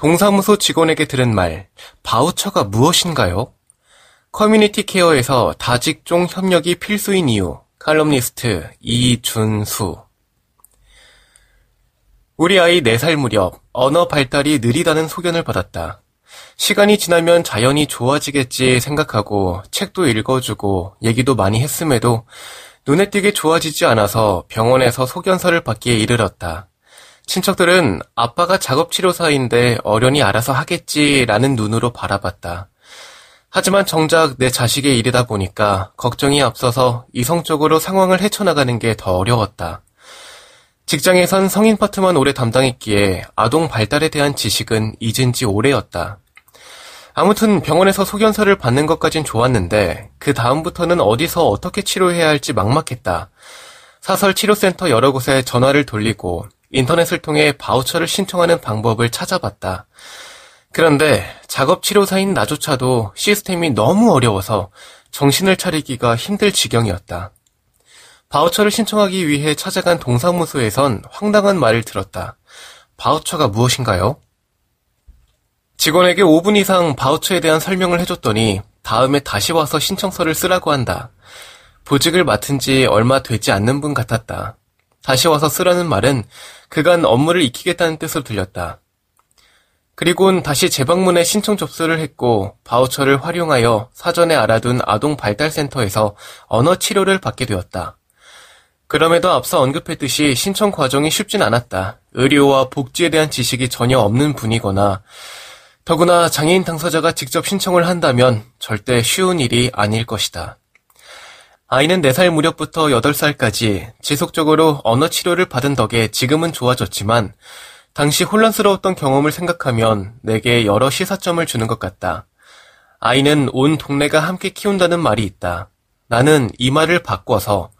동사무소 직원에게 들은 말 바우처가 무엇인가요? 커뮤니티 케어에서 다직종 협력이 필수인 이유 칼럼니스트 이준수 우리 아이 4살 무렵 언어 발달이 느리다는 소견을 받았다. 시간이 지나면 자연히 좋아지겠지 생각하고 책도 읽어주고 얘기도 많이 했음에도 눈에 띄게 좋아지지 않아서 병원에서 소견서를 받기에 이르렀다. 친척들은 아빠가 작업치료사인데 어련히 알아서 하겠지라는 눈으로 바라봤다. 하지만 정작 내 자식의 일이다 보니까 걱정이 앞서서 이성적으로 상황을 헤쳐나가는 게 더 어려웠다. 직장에선 성인 파트만 오래 담당했기에 아동 발달에 대한 지식은 잊은 지 오래였다. 아무튼 병원에서 소견서를 받는 것까진 좋았는데 그 다음부터는 어디서 어떻게 치료해야 할지 막막했다. 사설 치료센터 여러 곳에 전화를 돌리고 인터넷을 통해 바우처를 신청하는 방법을 찾아봤다. 그런데 작업 치료사인 나조차도 시스템이 너무 어려워서 정신을 차리기가 힘들 지경이었다. 바우처를 신청하기 위해 찾아간 동사무소에선 황당한 말을 들었다. 바우처가 무엇인가요? 직원에게 5분 이상 바우처에 대한 설명을 해줬더니 다음에 다시 와서 신청서를 쓰라고 한다. 보직을 맡은 지 얼마 되지 않는 분 같았다. 다시 와서 쓰라는 말은 그간 업무를 익히겠다는 뜻으로 들렸다. 그리곤 다시 재방문에 신청 접수를 했고 바우처를 활용하여 사전에 알아둔 아동 발달센터에서 언어 치료를 받게 되었다. 그럼에도 앞서 언급했듯이 신청 과정이 쉽진 않았다. 의료와 복지에 대한 지식이 전혀 없는 분이거나 더구나 장애인 당사자가 직접 신청을 한다면 절대 쉬운 일이 아닐 것이다. 아이는 4살 무렵부터 8살까지 지속적으로 언어 치료를 받은 덕에 지금은 좋아졌지만 당시 혼란스러웠던 경험을 생각하면 내게 여러 시사점을 주는 것 같다. 아이는 온 동네가 함께 키운다는 말이 있다. 나는 이 말을 바꿔서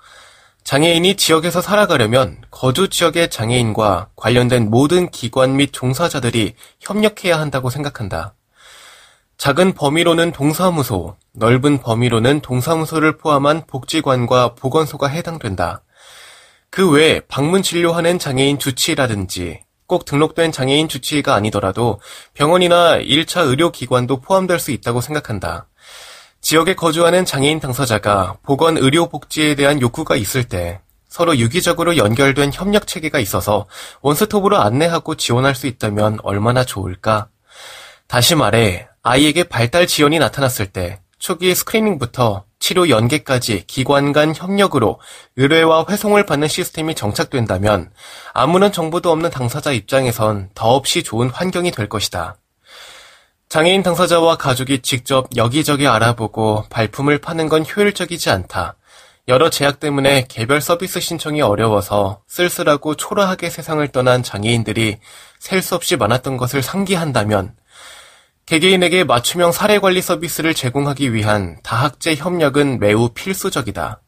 장애인이 지역에서 살아가려면 거주 지역의 장애인과 관련된 모든 기관 및 종사자들이 협력해야 한다고 생각한다. 작은 범위로는 동사무소, 넓은 범위로는 동사무소를 포함한 복지관과 보건소가 해당된다. 그 외에 방문 진료하는 장애인 주치의라든지 꼭 등록된 장애인 주치의가 아니더라도 병원이나 1차 의료기관도 포함될 수 있다고 생각한다. 지역에 거주하는 장애인 당사자가 보건 의료 복지에 대한 욕구가 있을 때 서로 유기적으로 연결된 협력 체계가 있어서 원스톱으로 안내하고 지원할 수 있다면 얼마나 좋을까? 다시 말해, 아이에게 발달 지연이 나타났을 때 초기 스크리닝부터 치료 연계까지 기관 간 협력으로 의뢰와 회송을 받는 시스템이 정착된다면 아무런 정보도 없는 당사자 입장에선 더없이 좋은 환경이 될 것이다. 장애인 당사자와 가족이 직접 여기저기 알아보고 발품을 파는 건 효율적이지 않다. 여러 제약 때문에 개별 서비스 신청이 어려워서 쓸쓸하고 초라하게 세상을 떠난 장애인들이 셀 수 없이 많았던 것을 상기한다면 개개인에게 맞춤형 사례 관리 서비스를 제공하기 위한 다학제 협력은 매우 필수적이다.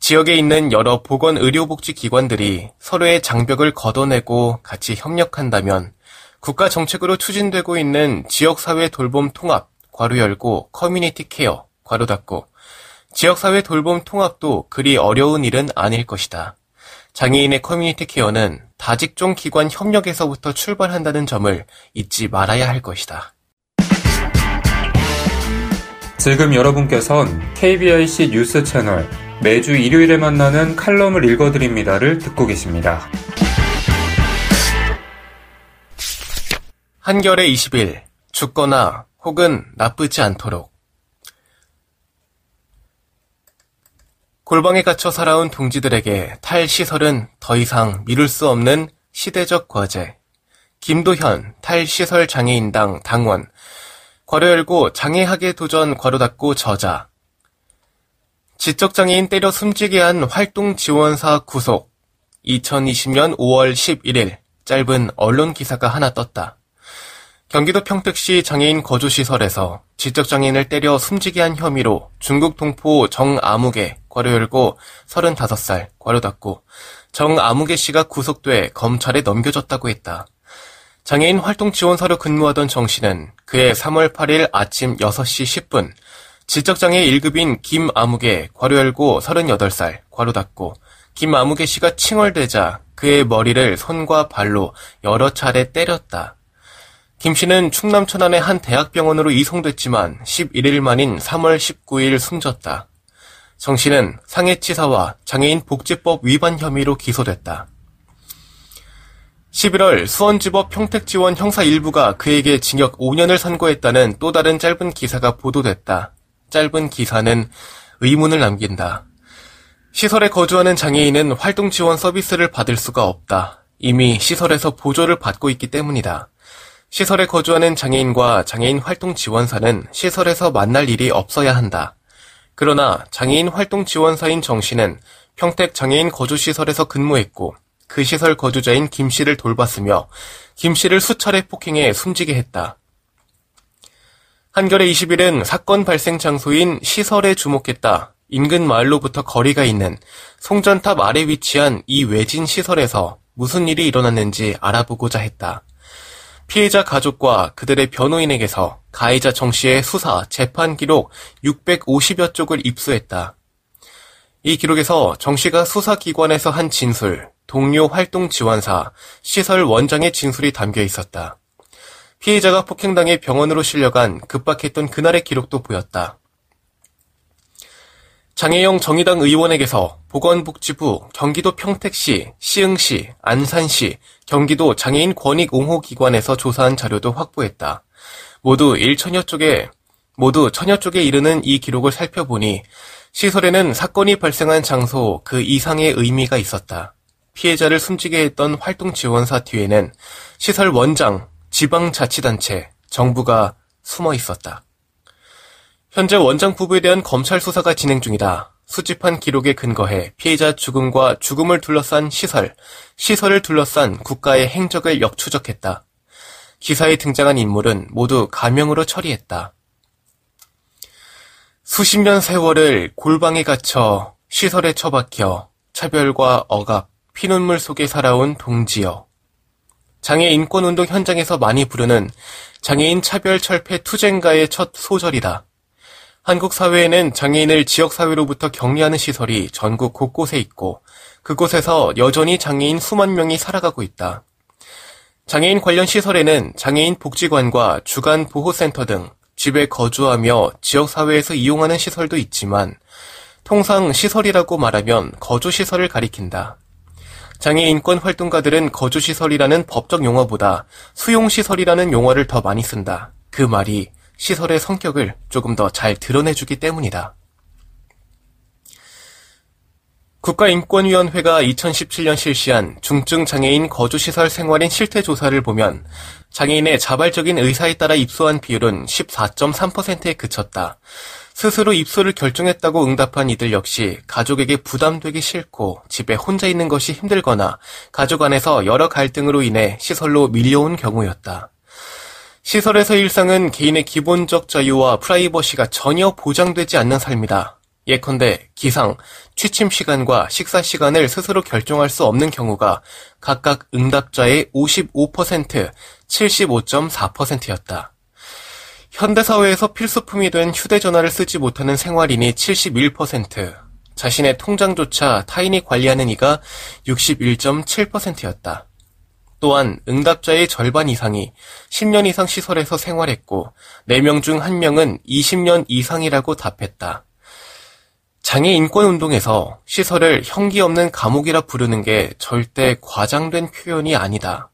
지역에 있는 여러 보건 의료복지 기관들이 서로의 장벽을 걷어내고 같이 협력한다면 국가 정책으로 추진되고 있는 지역사회 돌봄 통합, 괄호 열고 커뮤니티 케어, 괄호 닫고 지역사회 돌봄 통합도 그리 어려운 일은 아닐 것이다. 장애인의 커뮤니티 케어는 다직종 기관 협력에서부터 출발한다는 점을 잊지 말아야 할 것이다. 지금 여러분께선 KBIC 뉴스 채널 매주 일요일에 만나는 칼럼을 읽어드립니다를 듣고 계십니다. 한결의 20일, 죽거나 혹은 나쁘지 않도록. 골방에 갇혀 살아온 동지들에게 탈시설은 더 이상 미룰 수 없는 시대적 과제. 김도현 탈시설 장애인당 당원 괄호 열고 장애학의 도전 괄호 닫고 저자 지적장애인 때려 숨지게 한 활동지원사 구속 2020년 5월 11일 짧은 언론 기사가 하나 떴다. 경기도 평택시 장애인 거주시설에서 지적장애인을 때려 숨지게 한 혐의로 중국 동포 정아무개 괄호 열고 35살 괄호 닫고 정아무개 씨가 구속돼 검찰에 넘겨졌다고 했다. 장애인 활동지원사로 근무하던 정 씨는 그해 3월 8일 아침 6시 10분 지적장애 1급인 김아무개 괄호 열고 38살 괄호 닫고 김아무개 씨가 칭얼대자 그의 머리를 손과 발로 여러 차례 때렸다. 김 씨는 충남 천안의 한 대학병원으로 이송됐지만 11일 만인 3월 19일 숨졌다. 정 씨는 상해치사와 장애인 복지법 위반 혐의로 기소됐다. 11월 수원지법 평택지원 형사 일부가 그에게 징역 5년을 선고했다는 또 다른 짧은 기사가 보도됐다. 짧은 기사는 의문을 남긴다. 시설에 거주하는 장애인은 활동 지원 서비스를 받을 수가 없다. 이미 시설에서 보조를 받고 있기 때문이다. 시설에 거주하는 장애인과 장애인 활동 지원사는 시설에서 만날 일이 없어야 한다. 그러나 장애인 활동 지원사인 정 씨는 평택 장애인 거주시설에서 근무했고 그 시설 거주자인 김 씨를 돌봤으며 김 씨를 수차례 폭행해 숨지게 했다. 한겨레 20일은 사건 발생 장소인 시설에 주목했다. 인근 마을로부터 거리가 있는 송전탑 아래 위치한 이 외진 시설에서 무슨 일이 일어났는지 알아보고자 했다. 피해자 가족과 그들의 변호인에게서 가해자 정 씨의 수사, 재판 기록 650여 쪽을 입수했다. 이 기록에서 정 씨가 수사기관에서 한 진술, 동료 활동 지원사, 시설 원장의 진술이 담겨 있었다. 피해자가 폭행당해 병원으로 실려간 급박했던 그날의 기록도 보였다. 장혜영 정의당 의원에게서 보건복지부, 경기도 평택시, 시흥시, 안산시, 경기도 장애인 권익 옹호 기관에서 조사한 자료도 확보했다. 모두 1천여 쪽에 모두 천여 쪽에 이르는 이 기록을 살펴보니 시설에는 사건이 발생한 장소 그 이상의 의미가 있었다. 피해자를 숨지게 했던 활동 지원사 뒤에는 시설 원장, 지방자치단체, 정부가 숨어 있었다. 현재 원장 부부에 대한 검찰 수사가 진행 중이다. 수집한 기록에 근거해 피해자 죽음과 죽음을 둘러싼 시설, 시설을 둘러싼 국가의 행적을 역추적했다. 기사에 등장한 인물은 모두 가명으로 처리했다. 수십 년 세월을 골방에 갇혀 시설에 처박혀 차별과 억압, 피눈물 속에 살아온 동지여. 장애 인권운동 현장에서 많이 부르는 장애인 차별 철폐 투쟁가의 첫 소절이다. 한국 사회에는 장애인을 지역사회로부터 격리하는 시설이 전국 곳곳에 있고 그곳에서 여전히 장애인 수만 명이 살아가고 있다. 장애인 관련 시설에는 장애인 복지관과 주간 보호센터 등 집에 거주하며 지역사회에서 이용하는 시설도 있지만 통상 시설이라고 말하면 거주시설을 가리킨다. 장애 인권 활동가들은 거주시설이라는 법적 용어보다 수용시설이라는 용어를 더 많이 쓴다. 그 말이 시설의 성격을 조금 더 잘 드러내주기 때문이다. 국가인권위원회가 2017년 실시한 중증 장애인 거주시설 생활인 실태조사를 보면 장애인의 자발적인 의사에 따라 입소한 비율은 14.3%에 그쳤다. 스스로 입소를 결정했다고 응답한 이들 역시 가족에게 부담되기 싫고 집에 혼자 있는 것이 힘들거나 가족 안에서 여러 갈등으로 인해 시설로 밀려온 경우였다. 시설에서 일상은 개인의 기본적 자유와 프라이버시가 전혀 보장되지 않는 삶이다. 예컨대 기상, 취침 시간과 식사 시간을 스스로 결정할 수 없는 경우가 각각 응답자의 55%, 75.4%였다. 현대사회에서 필수품이 된 휴대전화를 쓰지 못하는 생활인이 71%, 자신의 통장조차 타인이 관리하는 이가 61.7%였다. 또한 응답자의 절반 이상이 10년 이상 시설에서 생활했고 4명 중 1명은 20년 이상이라고 답했다. 장애 인권 운동에서 시설을 형기 없는 감옥이라 부르는 게 절대 과장된 표현이 아니다.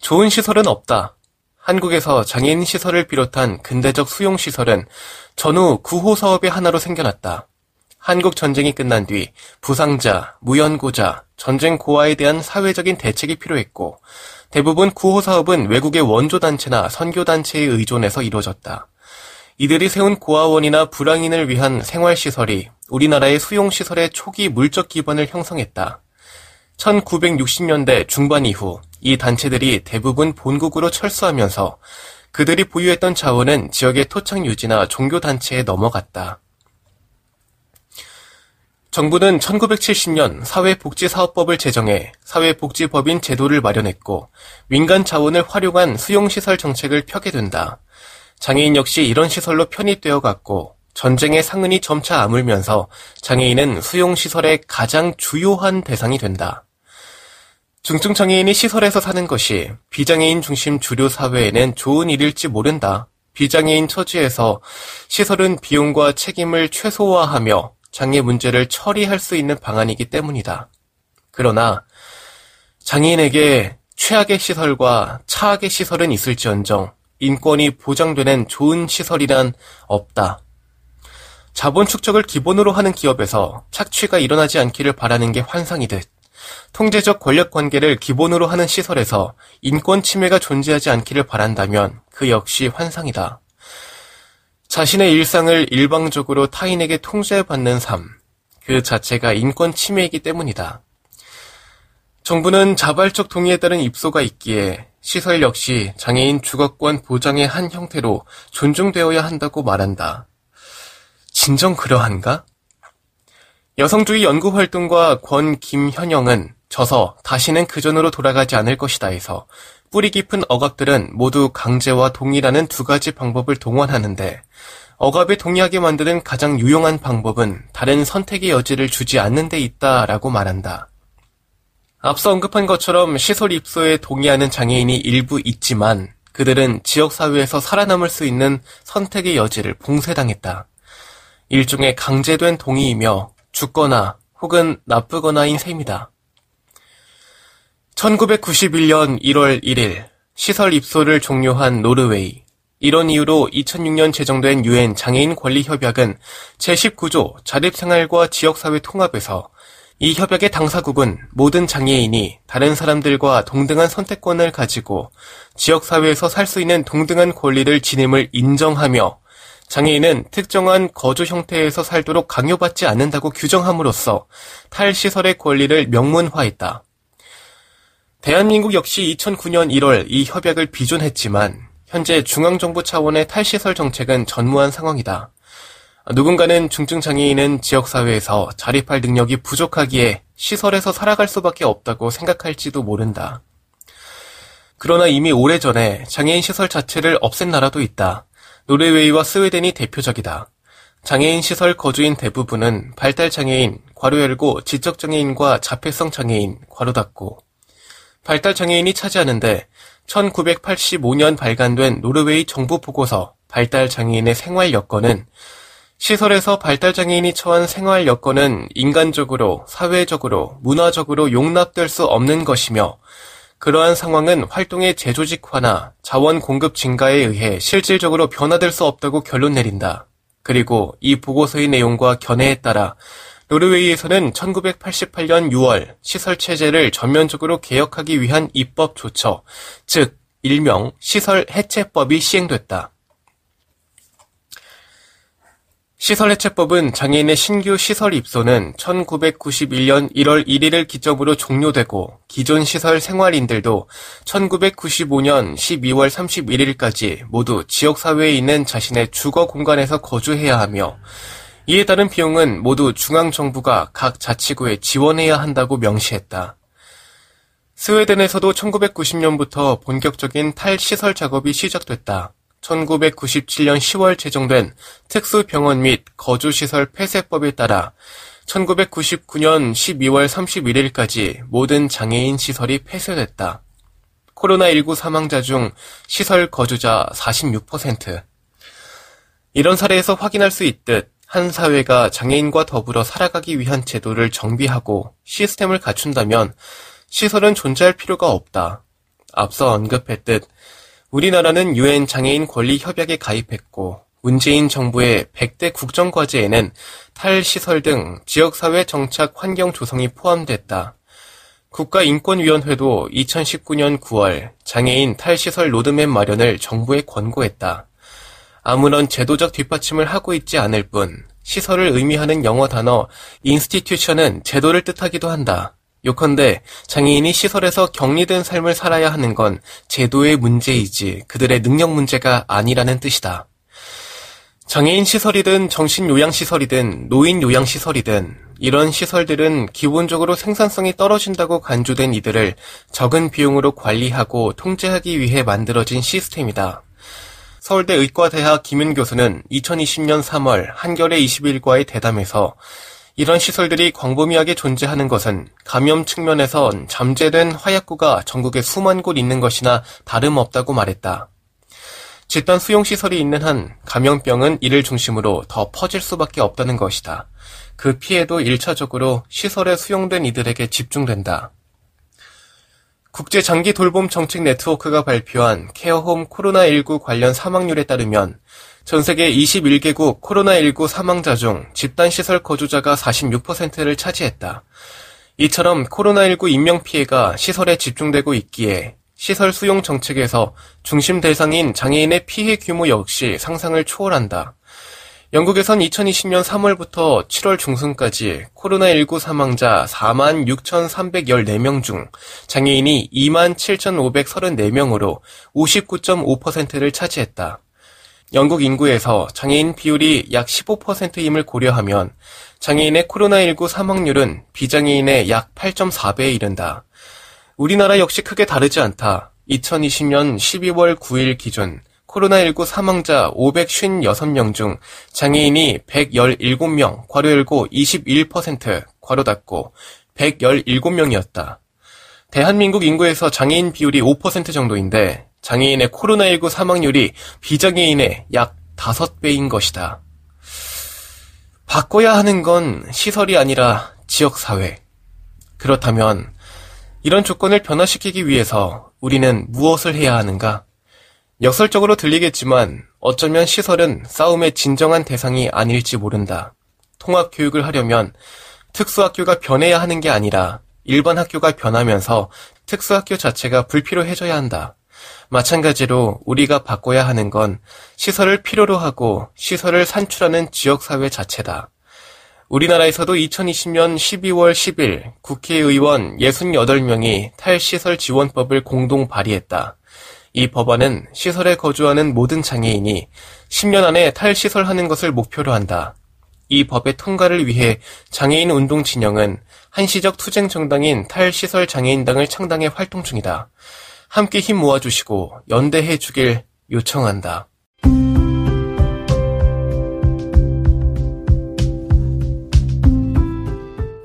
좋은 시설은 없다. 한국에서 장애인 시설을 비롯한 근대적 수용 시설은 전후 구호 사업의 하나로 생겨났다. 한국 전쟁이 끝난 뒤 부상자, 무연고자, 전쟁 고아에 대한 사회적인 대책이 필요했고 대부분 구호 사업은 외국의 원조 단체나 선교 단체에 의존해서 이루어졌다. 이들이 세운 고아원이나 불황인을 위한 생활 시설이 우리나라의 수용 시설의 초기 물적 기반을 형성했다. 1960년대 중반 이후 이 단체들이 대부분 본국으로 철수하면서 그들이 보유했던 자원은 지역의 토착 유지나 종교 단체에 넘어갔다. 정부는 1970년 사회복지사업법을 제정해 사회복지법인 제도를 마련했고 민간 자원을 활용한 수용시설 정책을 펴게 된다. 장애인 역시 이런 시설로 편입되어 갔고 전쟁의 상흔이 점차 아물면서 장애인은 수용시설의 가장 주요한 대상이 된다. 중증장애인이 시설에서 사는 것이 비장애인 중심 주류 사회에는 좋은 일일지 모른다. 비장애인 처지에서 시설은 비용과 책임을 최소화하며 장애 문제를 처리할 수 있는 방안이기 때문이다. 그러나 장애인에게 최악의 시설과 차악의 시설은 있을지언정 인권이 보장되는 좋은 시설이란 없다. 자본 축적을 기본으로 하는 기업에서 착취가 일어나지 않기를 바라는 게 환상이듯 통제적 권력 관계를 기본으로 하는 시설에서 인권 침해가 존재하지 않기를 바란다면 그 역시 환상이다. 자신의 일상을 일방적으로 타인에게 통제받는 삶, 그 자체가 인권 침해이기 때문이다. 정부는 자발적 동의에 따른 입소가 있기에 시설 역시 장애인 주거권 보장의 한 형태로 존중되어야 한다고 말한다. 진정 그러한가? 여성주의 연구활동가 권 김현영은 져서 다시는 그전으로 돌아가지 않을 것이다 해서 뿌리 깊은 억압들은 모두 강제와 동의라는 두 가지 방법을 동원하는데 억압에 동의하게 만드는 가장 유용한 방법은 다른 선택의 여지를 주지 않는 데 있다라고 말한다. 앞서 언급한 것처럼 시설 입소에 동의하는 장애인이 일부 있지만 그들은 지역사회에서 살아남을 수 있는 선택의 여지를 봉쇄당했다. 일종의 강제된 동의이며 죽거나 혹은 나쁘거나인 셈이다. 1991년 1월 1일 시설 입소를 종료한 노르웨이. 이런 이유로 2006년 제정된 유엔 장애인 권리 협약은 제19조 자립생활과 지역사회 통합에서 이 협약의 당사국은 모든 장애인이 다른 사람들과 동등한 선택권을 가지고 지역사회에서 살 수 있는 동등한 권리를 지님을 인정하며 장애인은 특정한 거주 형태에서 살도록 강요받지 않는다고 규정함으로써 탈시설의 권리를 명문화했다. 대한민국 역시 2009년 1월 이 협약을 비준했지만 현재 중앙정부 차원의 탈시설 정책은 전무한 상황이다. 누군가는 중증 장애인은 지역사회에서 자립할 능력이 부족하기에 시설에서 살아갈 수밖에 없다고 생각할지도 모른다. 그러나 이미 오래전에 장애인 시설 자체를 없앤 나라도 있다. 노르웨이와 스웨덴이 대표적이다. 장애인 시설 거주인 대부분은 발달 장애인, 괄호 열고 지적 장애인과 자폐성 장애인, 괄호 닫고 발달 장애인이 차지하는데 1985년 발간된 노르웨이 정부 보고서 발달 장애인의 생활 여건은 시설에서 발달장애인이 처한 생활 여건은 인간적으로, 사회적으로, 문화적으로 용납될 수 없는 것이며 그러한 상황은 활동의 재조직화나 자원 공급 증가에 의해 실질적으로 변화될 수 없다고 결론 내린다. 그리고 이 보고서의 내용과 견해에 따라 노르웨이에서는 1988년 6월 시설 체제를 전면적으로 개혁하기 위한 입법 조처, 즉 일명 시설 해체법이 시행됐다. 시설 해체법은 장애인의 신규 시설 입소는 1991년 1월 1일을 기점으로 종료되고 기존 시설 생활인들도 1995년 12월 31일까지 모두 지역사회에 있는 자신의 주거 공간에서 거주해야 하며 이에 따른 비용은 모두 중앙정부가 각 자치구에 지원해야 한다고 명시했다. 스웨덴에서도 1990년부터 본격적인 탈시설 작업이 시작됐다. 1997년 10월 제정된 특수병원 및 거주시설 폐쇄법에 따라 1999년 12월 31일까지 모든 장애인 시설이 폐쇄됐다. 코로나19 사망자 중 시설 거주자 46%. 이런 사례에서 확인할 수 있듯 한 사회가 장애인과 더불어 살아가기 위한 제도를 정비하고 시스템을 갖춘다면 시설은 존재할 필요가 없다. 앞서 언급했듯 우리나라는 유엔 장애인 권리 협약에 가입했고 문재인 정부의 100대 국정과제에는 탈시설 등 지역사회 정착 환경 조성이 포함됐다. 국가인권위원회도 2019년 9월 장애인 탈시설 로드맵 마련을 정부에 권고했다. 아무런 제도적 뒷받침을 하고 있지 않을 뿐 시설을 의미하는 영어 단어 institution은 제도를 뜻하기도 한다. 요컨대 장애인이 시설에서 격리된 삶을 살아야 하는 건 제도의 문제이지 그들의 능력 문제가 아니라는 뜻이다. 장애인 시설이든 정신요양시설이든 노인요양시설이든 이런 시설들은 기본적으로 생산성이 떨어진다고 간주된 이들을 적은 비용으로 관리하고 통제하기 위해 만들어진 시스템이다. 서울대 의과대학 김윤 교수는 2020년 3월 한겨레 21과의 대담에서 이런 시설들이 광범위하게 존재하는 것은 감염 측면에선 잠재된 화약구가 전국에 수만 곳 있는 것이나 다름없다고 말했다. 집단 수용시설이 있는 한 감염병은 이를 중심으로 더 퍼질 수밖에 없다는 것이다. 그 피해도 1차적으로 시설에 수용된 이들에게 집중된다. 국제 장기 돌봄 정책 네트워크가 발표한 케어홈 코로나19 관련 사망률에 따르면 전 세계 21개국 코로나19 사망자 중 집단시설 거주자가 46%를 차지했다. 이처럼 코로나19 인명피해가 시설에 집중되고 있기에 시설 수용 정책에서 중심 대상인 장애인의 피해 규모 역시 상상을 초월한다. 영국에선 2020년 3월부터 7월 중순까지 코로나19 사망자 4만 6,314명 중 장애인이 2만 7,534명으로 59.5%를 차지했다. 영국 인구에서 장애인 비율이 약 15%임을 고려하면 장애인의 코로나19 사망률은 비장애인의 약 8.4배에 이른다. 우리나라 역시 크게 다르지 않다. 2020년 12월 9일 기준 코로나19 사망자 556명 중 장애인이 117명, 괄호 열고 21%, 괄호 닫고 117명이었다. 대한민국 인구에서 장애인 비율이 5% 정도인데 장애인의 코로나19 사망률이 비장애인의 약 5배인 것이다. 바꿔야 하는 건 시설이 아니라 지역사회. 그렇다면 이런 조건을 변화시키기 위해서 우리는 무엇을 해야 하는가? 역설적으로 들리겠지만 어쩌면 시설은 싸움의 진정한 대상이 아닐지 모른다. 통합 교육을 하려면 특수학교가 변해야 하는 게 아니라 일반 학교가 변하면서 특수학교 자체가 불필요해져야 한다. 마찬가지로 우리가 바꿔야 하는 건 시설을 필요로 하고 시설을 산출하는 지역사회 자체다. 우리나라에서도 2020년 12월 10일 국회의원 68명이 탈시설 지원법을 공동 발의했다. 이 법안은 시설에 거주하는 모든 장애인이 10년 안에 탈시설하는 것을 목표로 한다. 이 법의 통과를 위해 장애인 운동 진영은 한시적 투쟁 정당인 탈시설 장애인당을 창당해 활동 중이다. 함께 힘 모아주시고 연대해 주길 요청한다.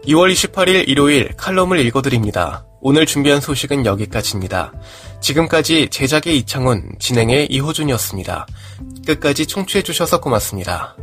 2월 28일 일요일 칼럼을 읽어드립니다. 오늘 준비한 소식은 여기까지입니다. 지금까지 제작의 이창훈, 진행의 이호준이었습니다. 끝까지 청취해주셔서 고맙습니다.